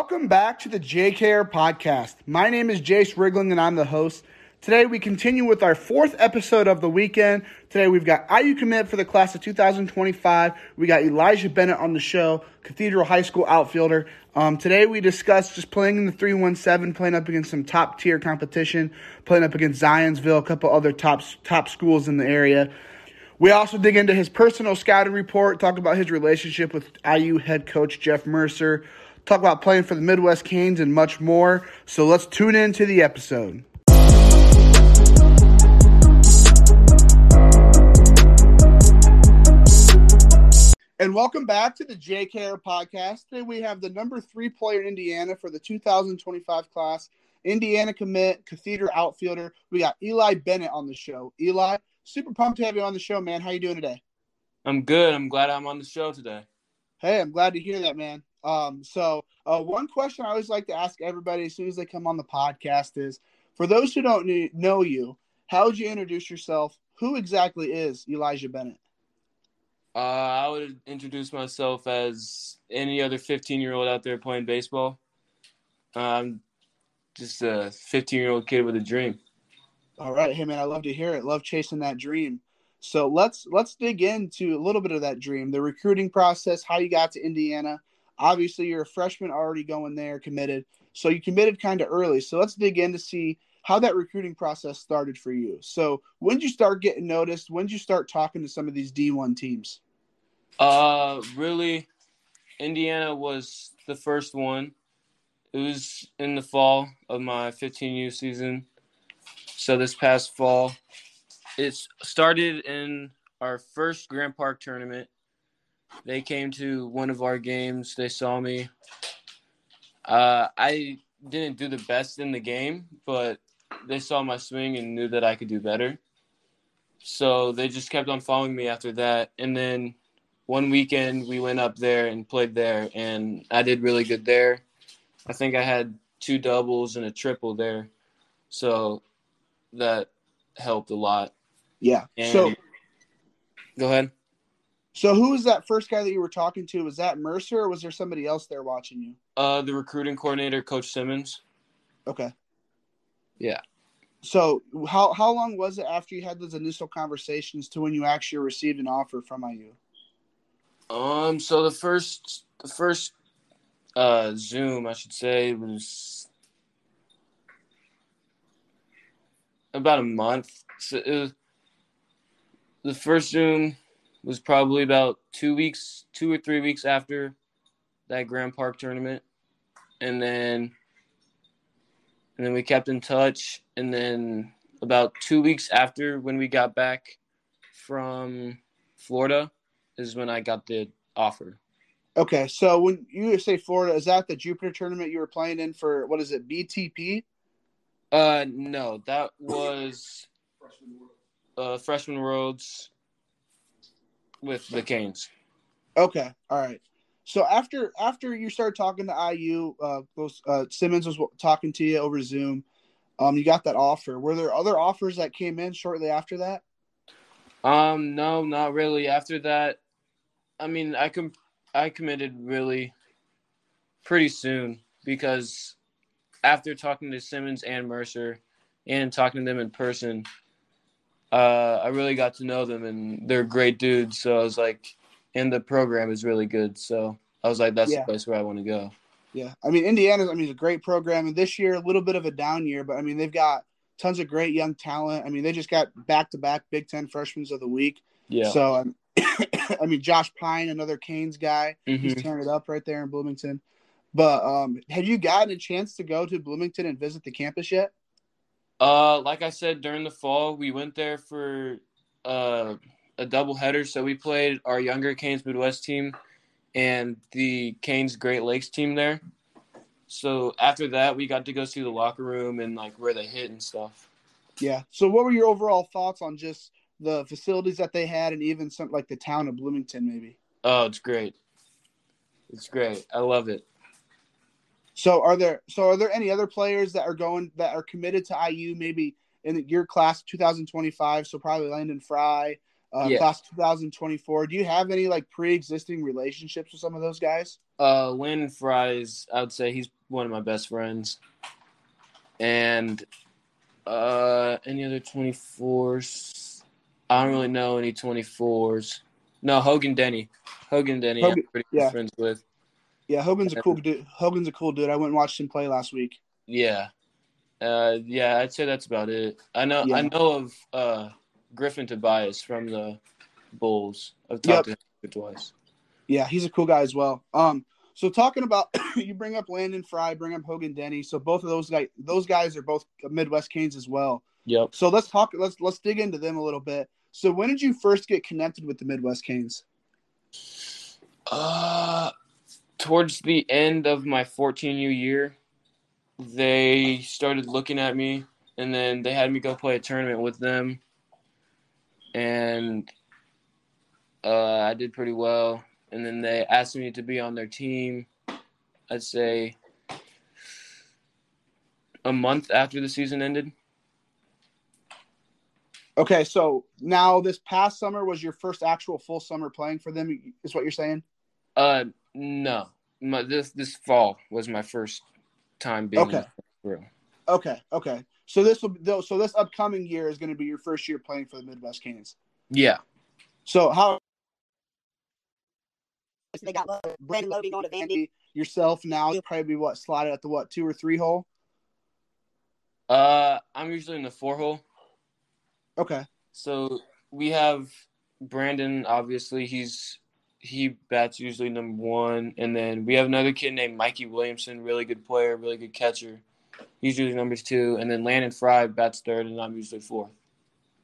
Welcome back to the JKR podcast. My name is Jayce Riegling and I'm the host. Today we continue with our fourth episode of the weekend. Today we've got IU commit for the class of 2025. We got Elijah Bennett on the show, Cathedral High School outfielder. Um, today we discussed just playing in the 317, playing up against some top tier competition, playing up against Zionsville, a couple other top top schools in the area. We also dig into his personal scouting report, talk about his relationship with IU head coach Jeff Mercer, talk about playing for the Midwest Canes, and much more. So let's tune in to the episode. And welcome back to the JKR podcast. Today we have the number three player in Indiana for the 2025 class, Indiana commit, Cathedral outfielder. We got Eli Bennett on the show. Eli, super pumped to have you on the show, man. How you doing today? I'm good. I'm glad I'm on the show today. Hey, I'm glad to hear that, man. Um, so uh, one question I always like to ask everybody as soon as they come on the podcast is, for those who don't know you, how would you introduce yourself? Who exactly is Elijah Bennett? Uh, I would introduce myself as any other 15 year old out there playing baseball. I'm just a 15 year old kid with a dream. All right, hey man, I love to hear it. Love chasing that dream. So let's let's dig into a little bit of that dream, the recruiting process, how you got to Indiana. Obviously, you're a freshman already going there, committed. So you committed kind of early. So let's dig in to see how that recruiting process started for you. So when did you start getting noticed? When did you start talking to some of these D1 teams? Uh, really, Indiana was the first one. It was in the fall of my 15U season. So this past fall, it started in our first Grand Park tournament. They came to one of our games. They saw me. Uh, I didn't do the best in the game, but they saw my swing and knew that I could do better. So they just kept on following me after that. And then one weekend we went up there and played there, and I did really good there. I think I had two doubles and a triple there. So that helped a lot. Yeah. And so go ahead. So who was that first guy that you were talking to? Was that Mercer or was there somebody else there watching you? Uh, the recruiting coordinator, Coach Simmons. Okay. Yeah. So how how long was it after you had those initial conversations to when you actually received an offer from IU? Um. So the first, the first, uh, Zoom, I should say, was about a month. So it was, the first Zoom was probably about two weeks, two or three weeks after that Grand Park tournament, and then, and then we kept in touch, and then about two weeks after when we got back from Florida is when I got the offer. Okay, so when you say Florida, is that the Jupiter tournament you were playing in for what is it, BTP? Uh, no, that was uh, freshman worlds with the Canes. Okay, all right. So after after you started talking to IU, uh, those, uh, Simmons was talking to you over Zoom. Um, you got that offer. Were there other offers that came in shortly after that? Um, no, not really. After that, I mean, I com- I committed really pretty soon because after talking to Simmons and Mercer and talking to them in person, uh, I really got to know them and they're great dudes. So I was like, and the program is really good. So I was like, that's Yeah. the place where I want to go. Yeah, I mean Indiana's. I mean, it's a great program, and this year a little bit of a down year, but I mean they've got tons of great young talent. I mean they just got back to back Big Ten freshmen of the week. Yeah. So um, I mean Josh Pyne, another Canes guy, he's Mhm. tearing it up right there in Bloomington. But um, have you gotten a chance to go to Bloomington and visit the campus yet? Uh, like I said, during the fall, we went there for uh, a doubleheader. So we played our younger Canes Midwest team and the Canes Great Lakes team there. So after that, we got to go see the locker room and like where they hit and stuff. Yeah. So what were your overall thoughts on just the facilities that they had and even some like the town of Bloomington maybe? Oh, it's great. It's great. I love it. So are there so are there any other players that are going that are committed to IU maybe in your class 2025? So probably Landon Fry, uh, Yeah. class 2024. Do you have any like pre-existing relationships with some of those guys? Uh, Landon Fries, I would say he's one of my best friends. And uh, any other 24s? I don't really know any 24s. No, Hogan Denny. Hogan Denny, Hogan- I'm pretty yeah. good friends with. Yeah, Hogan's a cool dude. Hogan's a cool dude. I went and watched him play last week. Yeah. Uh, yeah, I'd say that's about it. I know Yeah. I know of uh, Griffin Tobias from the Bulls. I've talked to him twice. Yeah, he's a cool guy as well. Um, so talking about you bring up Landon Fry, bring up Hogan Denny. So both of those guys, those guys are both Midwest Canes as well. Yep. So let's talk. Let's let's dig into them a little bit. So when did you first get connected with the Midwest Canes? Uh, towards the end of my 14U year, they started looking at me, and then they had me go play a tournament with them, and uh, I did pretty well. And then they asked me to be on their team. I'd say a month after the season ended. Okay, so now this past summer was your first actual full summer playing for them. Is what you're saying? Uh, no, my, this this fall was my first time being Okay. real. Okay, okay. So this will be- so this upcoming year is going to be your first year playing for the Midwest Canes. Yeah. So how They got Brandon loading on to Vandy. yourself now you'll probably be what slotted at the what two or three hole? Uh, I'm usually in the four hole. Okay. So we have Brandon. Obviously, he's he bats usually number one, and then we have another kid named Mikey Williamson, really good player, really good catcher. He's usually number two, and then Landon Fry bats third, and I'm usually fourth.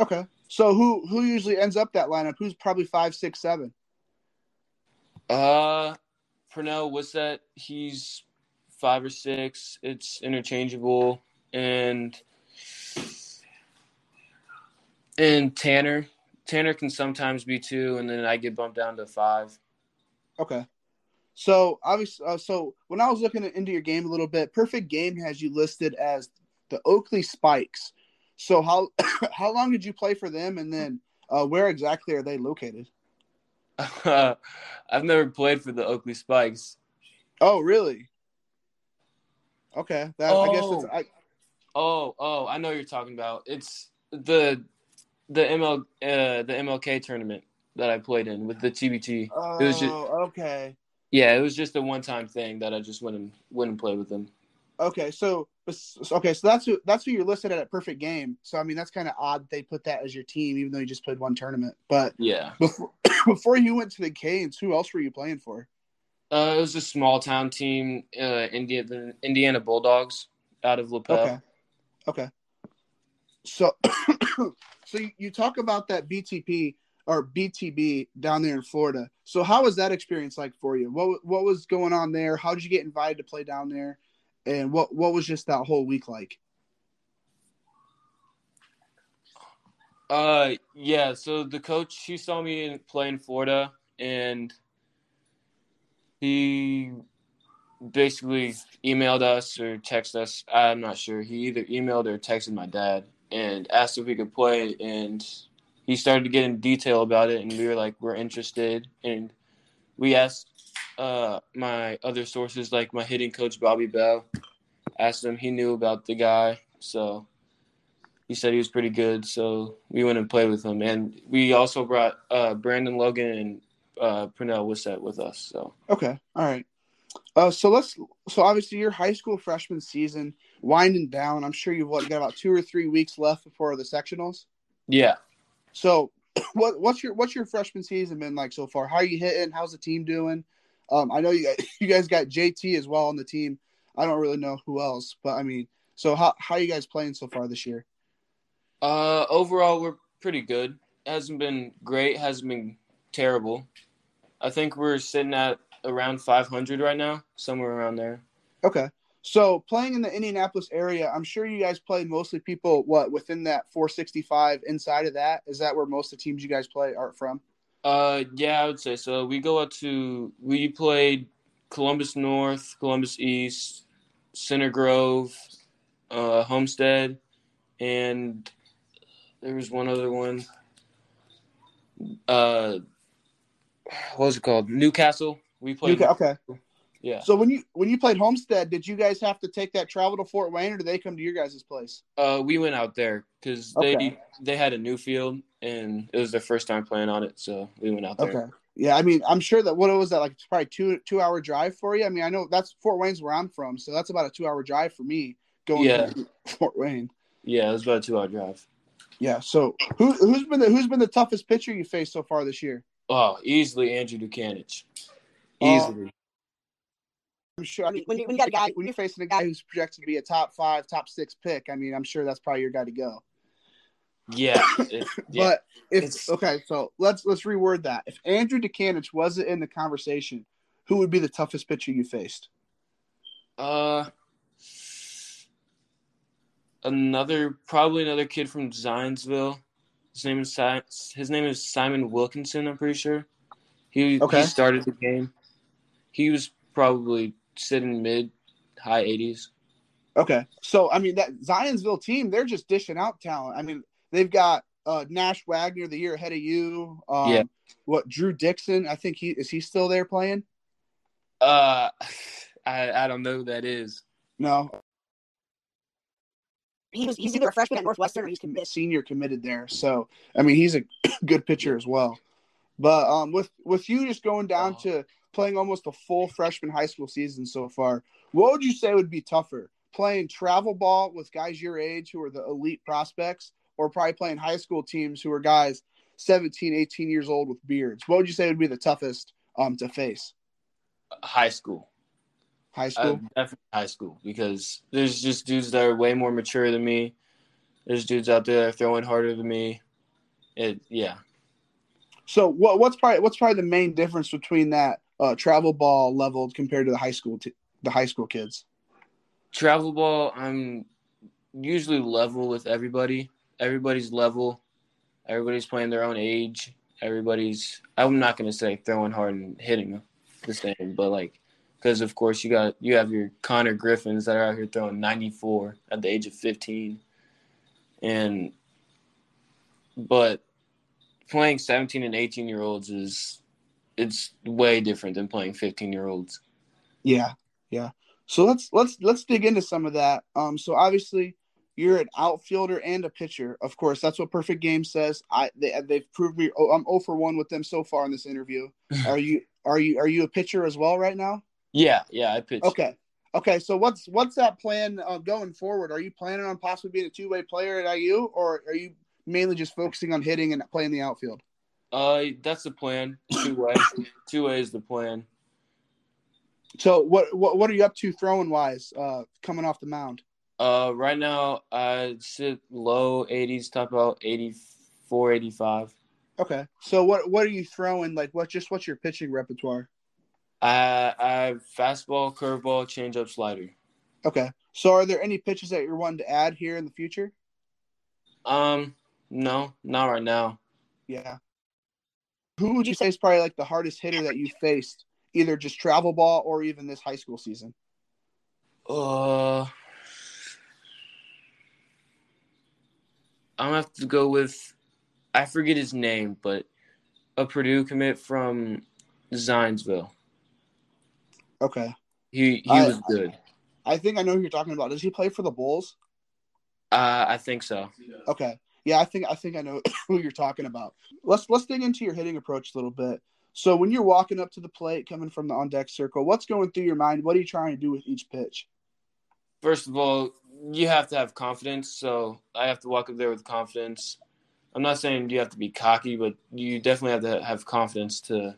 Okay. So who who usually ends up that lineup? Who's probably five, six, seven? Uh, Pernell Wissett, he's five or six. It's interchangeable, and and Tanner, Tanner can sometimes be two, and then I get bumped down to five. Okay. So obviously, uh, so when I was looking into your game a little bit, Perfect Game has you listed as the Oakley Spikes. So how how long did you play for them, and then uh, where exactly are they located? I've never played for the Oakley Spikes. Oh, really? Okay. That I guess it's Oh. I, Oh, oh, I know what you're talking about. It's the the ML uh, the MLK tournament that I played in with the TBT. oh, It was just okay. yeah, it was just a one time thing that I just went and went and played with them. Okay, so okay, so that's who that's who you're listed at at Perfect Game. So I mean, that's kind of odd they put that as your team, even though you just played one tournament. But Yeah. before before you went to the Canes, who else were you playing for? Uh, it was a small town team, uh, India, the Indiana Bulldogs out of Lapel. Okay, okay. So so you, talk about that BTP or BTB down there in Florida. So how was that experience like for you? What what was going on there? How did you get invited to play down there? And what what was just that whole week like? Uh, yeah. So the coach he saw me play in Florida, and he basically emailed us or texted us. I'm not sure. He either emailed or texted my dad and asked if we could play, and he started to get in detail about it, and we were like, we're interested, and we asked uh my other sources like my hitting coach Bobby Bell asked him he knew about the guy so he said he was pretty good, so we went and played with him. And we also brought uh, Brandon Logan and uh, Pernell Wissett with us. So Okay, all right. Uh, so let's. So obviously, your high school freshman season winding down. I'm sure you've what got about two or three weeks left before the sectionals. yeah, So, what what's your what's your freshman season been like so far? How are you hitting? How's the team doing? Um, I know you guys, you guys got JT as well on the team. I don't really know who else, but I mean, so how how are you guys playing so far this year? uh, overall we're pretty good. Hasn't been great. Hasn't been terrible. I think we're sitting at around 500 right now, somewhere around there. Okay. So playing in the Indianapolis area, I'm sure you guys play mostly people what within that 465 inside of that. Is that where most of the teams you guys play are from? Uh, yeah, I would say so. We go out to we played Columbus North, Columbus East, Center Grove, uh, Homestead, and there was one other one. Uh, what was it called? Newcastle. We played. You- okay. Yeah. So when you when you played Homestead, did you guys have to take that travel to Fort Wayne, or did they come to your guys' place? Uh, we went out there because Okay. they they had a new field and it was their first time playing on it, so we went out there. Okay. Yeah, I mean, I'm sure that what was that like? It's probably two two hour drive for you. I mean, I know that's Fort Wayne's where I'm from, so that's about a two hour drive for me going Yeah. to Fort Wayne. Yeah, it was about a two hour drive. Yeah. So who who's been the who's been the toughest pitcher you faced so far this year? Oh, easily Andrew Dutkanych. Oh. Easily. I'm sure. I mean, When you- when you got a guy- when you're facing a guy who's projected to be a top five, top six pick, I mean, I'm sure that's probably your guy to go. Yeah. it- yeah. But if It's- okay, so let's let's reword that. If Andrew Dutkanych wasn't in the conversation, who would be the toughest pitcher you faced? Uh, another probably another kid from Zionsville. His name is Si- his name is Simon Wilkinson. I'm pretty sure. He Okay. he started the game. He was probably sitting mid high 80s. Okay, so I mean that Zionsville team, they're just dishing out talent. I mean, they've got uh, Nash Wagner the year ahead of you. Um, Yeah. What Drew Dixon? I think he is he still there playing? Uh, I I don't know who that is. No, He was he's either a freshman at Northwestern or he's committed. senior committed there. So I mean, he's a good pitcher as well. But um, with with you just going down Oh. to playing almost a full freshman high school season so far, what would you say would be tougher? Playing travel ball with guys your age who are the elite prospects, or probably playing high school teams who are guys 17, 18 years old with beards? What would you say would be the toughest um to face? High school. High Uh, school. definitely high school because there's just dudes that are way more mature than me. There's dudes out there that are throwing harder than me. It yeah. so what what's probably what's probably the main difference between that uh, travel ball leveled compared to the high school t- the high school kids? Travel ball, I'm usually level with everybody. Everybody's level. Everybody's playing their own age. Everybody's. I'm not gonna say throwing hard and hitting the same, but like, because of course you got you have your Konnor Griffins that are out here throwing 94 at the age of 15, and but playing 17 and 18 year olds is it's way different than playing 15 year olds. Yeah, yeah. So let's let's let's dig into some of that. Um, so obviously you're an outfielder and a pitcher. Of course, that's what Perfect Game says. I they, they've proved me. Oh, I'm 0 for one with them so far in this interview. Are you are you are you a pitcher as well right now? Yeah, yeah, I pitched. Okay, okay. So what's what's that plan uh, going forward? Are you planning on possibly being a two way player at IU, or are you mainly just focusing on hitting and playing the outfield? Uh, that's the plan. Two way. Two way is the plan. So what what what are you up to throwing wise? Uh, coming off the mound. Uh, right now I sit low 80s, top out 84, 85. Okay. So what what are you throwing? Like what just what's your pitching repertoire? I I have fastball, curveball, changeup, slider. Okay. So are there any pitches that you're wanting to add here in the future? Um, no, not right now. Yeah. Who would you say is probably like the hardest hitter that you faced, either just travel ball or even this high school season? Uh, I'm gonna have to go with I forget his name, but a Purdue commit from Zionsville. Okay. He he I- was good. I think I know who you're talking about. Does he play for the Bulls? Uh, I think so. Okay. Yeah, I think I think I know who you're talking about. Let's let's dig into your hitting approach a little bit. So when you're walking up to the plate, coming from the on deck circle, what's going through your mind? What are you trying to do with each pitch? First of all, you have to have confidence. So I have to walk up there with confidence. I'm not saying you have to be cocky, but you definitely have to have confidence to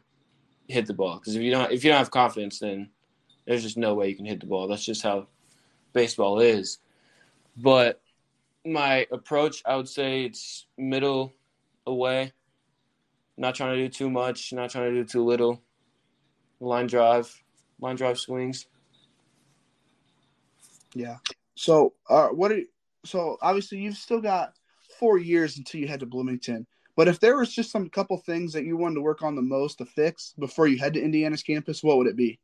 hit the ball. Because if you don't, if you don't have confidence, then there's just no way you can hit the ball. That's just how baseball is. But my approach, I would say it's middle away. Not trying to do too much. Not trying to do too little. Line drive, line drive swings. Yeah. So, uh, what? Are, so obviously, you've still got four years until you head to Bloomington. But if there was just some couple things that you wanted to work on the most to fix before you head to Indiana's campus, what would it be?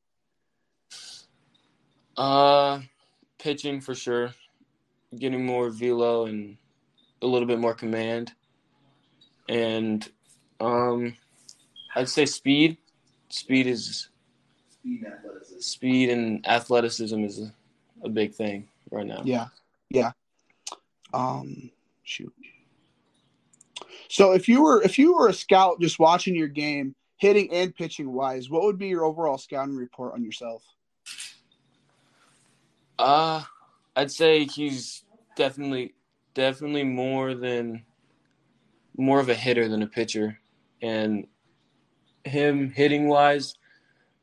Uh, pitching for sure. Getting more velo and a little bit more command, and um, I'd say speed. Speed is Speed and athleticism. speed and athleticism is a, a big thing right now. Yeah, yeah. Um, shoot. So if you were if you were a scout just watching your game, hitting and pitching wise, what would be your overall scouting report on yourself? Uh, I'd say he's definitely definitely more than more of a hitter than a pitcher, and him hitting wise,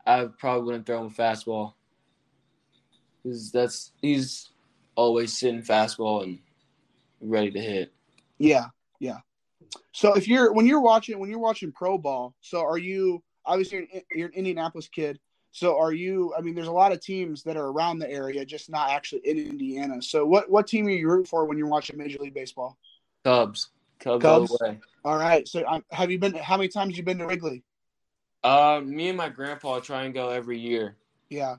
I probably wouldn't throw him a fastball. Cause that's he's always sitting fastball and ready to hit. Yeah, yeah. So if you're when you're watching when you're watching pro ball, so are you obviously you're an, you're an Indianapolis kid. So are you? I mean, there's a lot of teams that are around the area, just not actually in Indiana. So what what team are you rooting for when you're watching Major League Baseball? Cubs, Cubs, all Cubs? the way. All right. So um, have you been? How many times you been to Wrigley? Uh, me and my grandpa try and go every year. Yeah,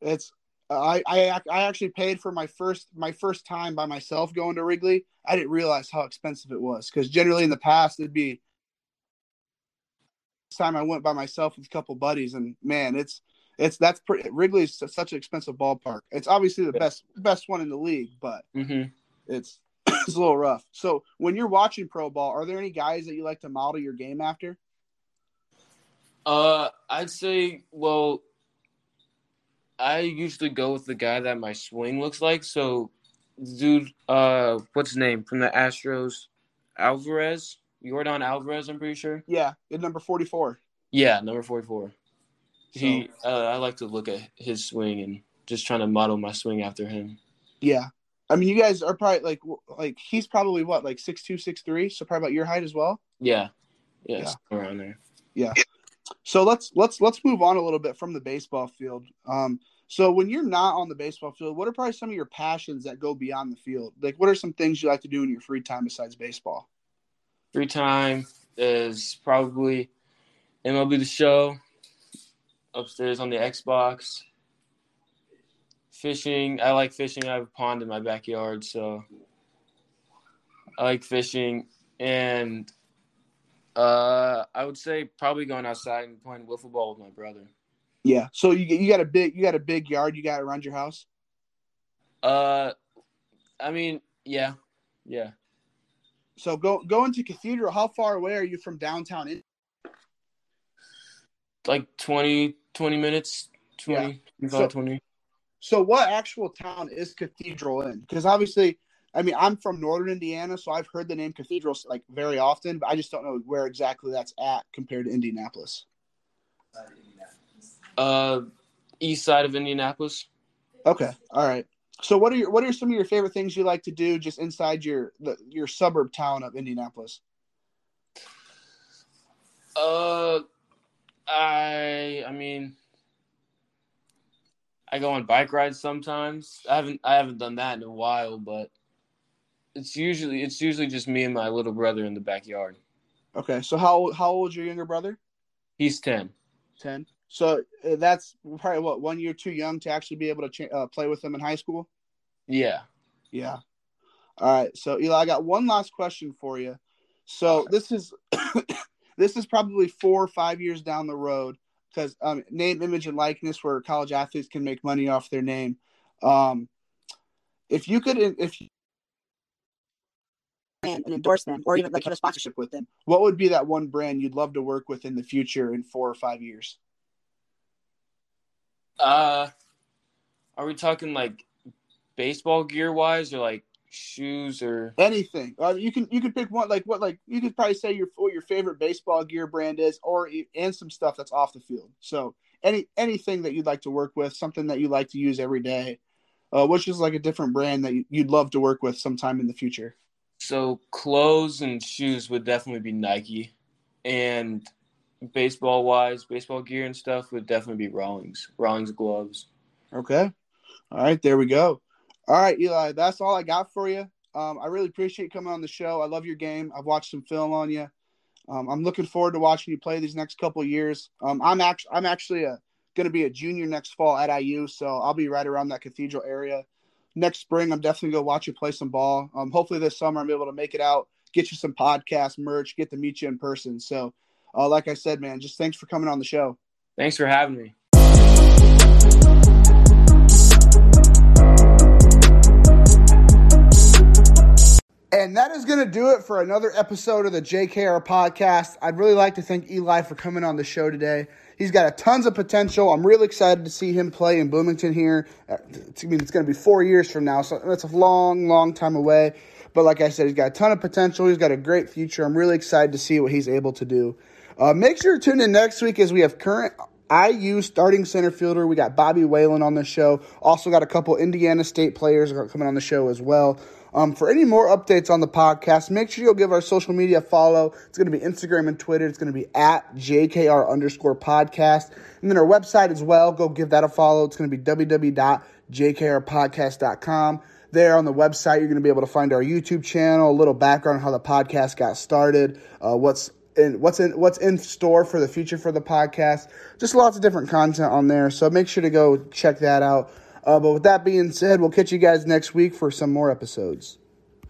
it's I I I actually paid for my first my first time by myself going to Wrigley. I didn't realize how expensive it was because generally in the past it'd be. Time I went by myself with a couple buddies, and man, it's it's that's pretty. Wrigley's such an expensive ballpark. It's obviously the best best one in the league, but hmm it's it's a little rough. So when you're watching pro ball, are there any guys that you like to model your game after? Uh, I'd say, well, I usually go with the guy that my swing looks like. So, dude, uh, what's his name from the Astros? Alvarez, Jordan Alvarez. I'm pretty sure. Yeah, at number forty four. Yeah, number forty-four. He, uh, I like to look at his swing and just trying to model my swing after him. Yeah. I mean, you guys are probably like like he's probably what like six two six three, so probably about your height as well. Yeah, yeah, Yeah. around there. Yeah. So let's let's let's move on a little bit from the baseball field. Um, so when you're not on the baseball field, what are probably some of your passions that go beyond the field? Like, what are some things you like to do in your free time besides baseball? Free time is probably MLB The Show, upstairs on the Xbox. Fishing, I like fishing. I have a pond in my backyard, so I like fishing. And uh, I would say probably going outside and playing wiffle ball with my brother. Yeah. So you you got a big you got a big yard you got around your house. Uh, I mean, yeah, yeah. So go going to Cathedral. How far away are you from downtown? Like 20, 20 minutes, 20, 25, So- 20. So what actual town is Cathedral in? Because obviously, I mean, I'm from northern Indiana, so I've heard the name Cathedral like very often, but I just don't know where exactly that's at compared to Indianapolis. Uh, east side of Indianapolis. Okay, all right. So what are your what are some of your favorite things you like to do just inside your the, your suburb town of Indianapolis? Uh, I I mean, I go on bike rides sometimes. I haven't I haven't done that in a while, but it's usually it's usually just me and my little brother in the backyard. Okay, so how how old's your younger brother? He's ten. Ten. So uh, that's probably what one year too young to actually be able to ch- uh, play with them in high school. Yeah. Yeah. All right. So Eli, I got one last question for you. So this is this is probably four or five years down the road because um, name, image, and likeness, where college athletes can make money off their name. Um, if you could, if you, and, and endorse them or even like have a sponsorship with them, what would be that one brand you'd love to work with in the future in four or five years? Uh, are we talking like baseball gear wise or like shoes or? Anything. Uh, you can you can pick one like what like you could probably say your what your favorite baseball gear brand is, or and some stuff that's off the field. So any anything that you'd like to work with, something that you like to use every day, uh, which is like a different brand that you'd love to work with sometime in the future. So clothes and shoes would definitely be Nike, and baseball wise, baseball gear and stuff would definitely be Rawlings. Rawlings gloves. Okay. All right, there we go. All right, Eli, that's all I got for you. Um, I really appreciate coming on the show. I love your game. I've watched some film on you. Um, I'm looking forward to watching you play these next couple years. Um, I'm actually I'm actually going to be a junior next fall at IU, so I'll be right around that Cathedral area. Next spring, I'm definitely going to watch you play some ball. Um, hopefully this summer I'm able to make it out, get you some podcast merch, get to meet you in person. So, uh, like I said, man, just thanks for coming on the show. Thanks for having me. And that is going to do it for another episode of the JKR podcast. I'd really like to thank Eli for coming on the show today. He's got a tons of potential. I'm really excited to see him play in Bloomington here. I mean, it's going to be four years from now, so that's a long, long time away. But like I said, he's got a ton of potential. He's got a great future. I'm really excited to see what he's able to do. Uh, make sure to tune in next week as we have current IU starting center fielder. We got Bobby Whalen on the show. Also got a couple Indiana State players coming on the show as well. Um, for any more updates on the podcast, make sure you'll give our social media a follow. It's going to be Instagram and Twitter. It's going to be at JKR underscore podcast. And then our website as well. Go give that a follow. It's going to be www.jkrpodcast.com. There on the website, you're going to be able to find our YouTube channel, a little background on how the podcast got started, uh, what's in, what's in what's in store for the future for the podcast. Just lots of different content on there. So make sure to go check that out. Uh, but with that being said, we'll catch you guys next week for some more episodes.